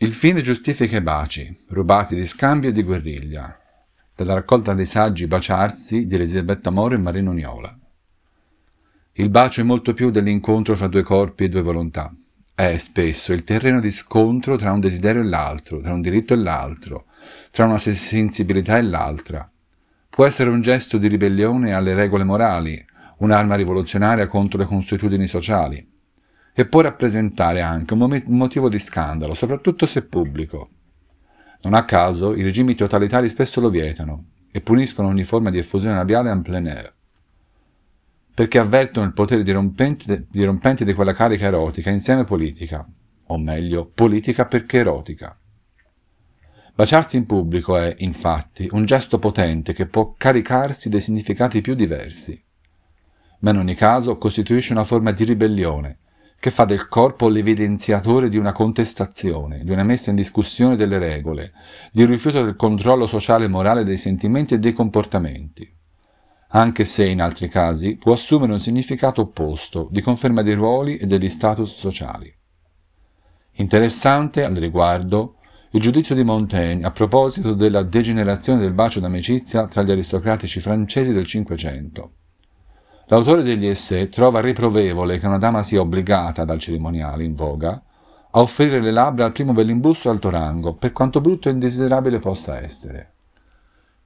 Il fine giustifica i baci, rubati di scambio e di guerriglia, dalla raccolta dei saggi Baciarsi di Elisabetta Moro e Marino Niola. Il bacio è molto più dell'incontro fra due corpi e due volontà. È spesso il terreno di scontro tra un desiderio e l'altro, tra un diritto e l'altro, tra una sensibilità e l'altra. Può essere un gesto di ribellione alle regole morali, un'arma rivoluzionaria contro le consuetudini sociali, e può rappresentare anche un motivo di scandalo, soprattutto se pubblico. Non a caso i regimi totalitari spesso lo vietano e puniscono ogni forma di effusione labiale en plein air, perché avvertono il potere dirompente, di quella carica erotica insieme politica, o meglio, politica perché erotica. Baciarsi in pubblico è, infatti, un gesto potente che può caricarsi dei significati più diversi, ma in ogni caso costituisce una forma di ribellione, che fa del corpo l'evidenziatore di una contestazione, di una messa in discussione delle regole, di un rifiuto del controllo sociale e morale dei sentimenti e dei comportamenti, anche se in altri casi può assumere un significato opposto, di conferma dei ruoli e degli status sociali. Interessante al riguardo il giudizio di Montaigne a proposito della degenerazione del bacio d'amicizia tra gli aristocratici francesi del Cinquecento. L'autore degli essè trova riprovevole che una dama sia obbligata, dal cerimoniale in voga, a offrire le labbra al primo bellimbusto alto rango, per quanto brutto e indesiderabile possa essere.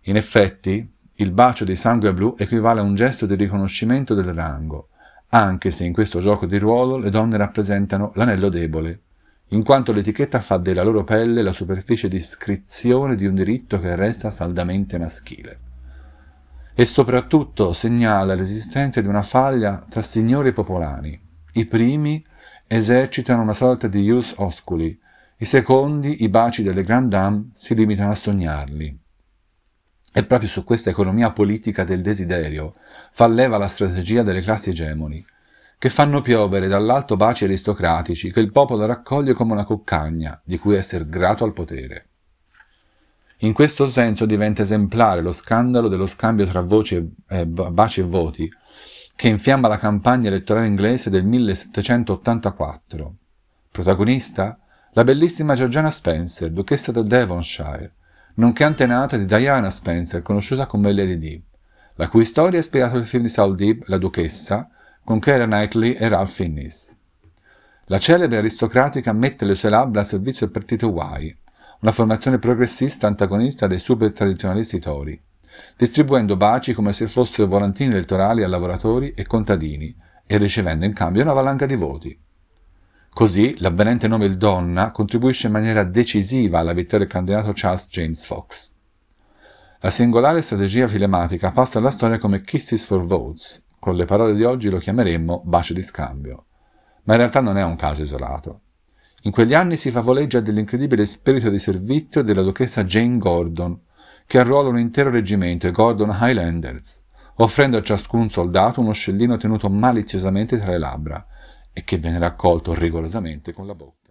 In effetti, il bacio di sangue blu equivale a un gesto di riconoscimento del rango, anche se in questo gioco di ruolo le donne rappresentano l'anello debole, in quanto l'etichetta fa della loro pelle la superficie di iscrizione di un diritto che resta saldamente maschile e soprattutto segnala l'esistenza di una faglia tra signori popolari. I primi esercitano una sorta di ius osculi, i secondi, i baci delle grand dame, si limitano a sognarli. E proprio su questa economia politica del desiderio fa leva la strategia delle classi egemoni, che fanno piovere dall'alto baci aristocratici che il popolo raccoglie come una cuccagna di cui essere grato al potere. In questo senso diventa esemplare lo scandalo dello scambio tra voci e, baci e voti, che infiamma la campagna elettorale inglese del 1784. Protagonista? La bellissima Georgiana Spencer, duchessa del Devonshire, nonché antenata di Diana Spencer, conosciuta come Lady Di, la cui storia è ispirata al film di Saul Deeb, La duchessa, con Keira Knightley e Ralph Finnis. La celebre aristocratica mette le sue labbra al servizio del partito Y, una formazione progressista antagonista dei super tradizionalisti tori, distribuendo baci come se fossero volantini elettorali a lavoratori e contadini e ricevendo in cambio una valanga di voti. Così l'avvenente nome il Donna contribuisce in maniera decisiva alla vittoria del candidato Charles James Fox. La singolare strategia filematica passa alla storia come Kisses for Votes, con le parole di oggi lo chiameremmo bacio di scambio. Ma in realtà non è un caso isolato. In quegli anni si favoleggia dell'incredibile spirito di servizio della duchessa Jane Gordon, che arruola un intero reggimento, i Gordon Highlanders, offrendo a ciascun soldato uno scellino tenuto maliziosamente tra le labbra e che viene raccolto rigorosamente con la bocca.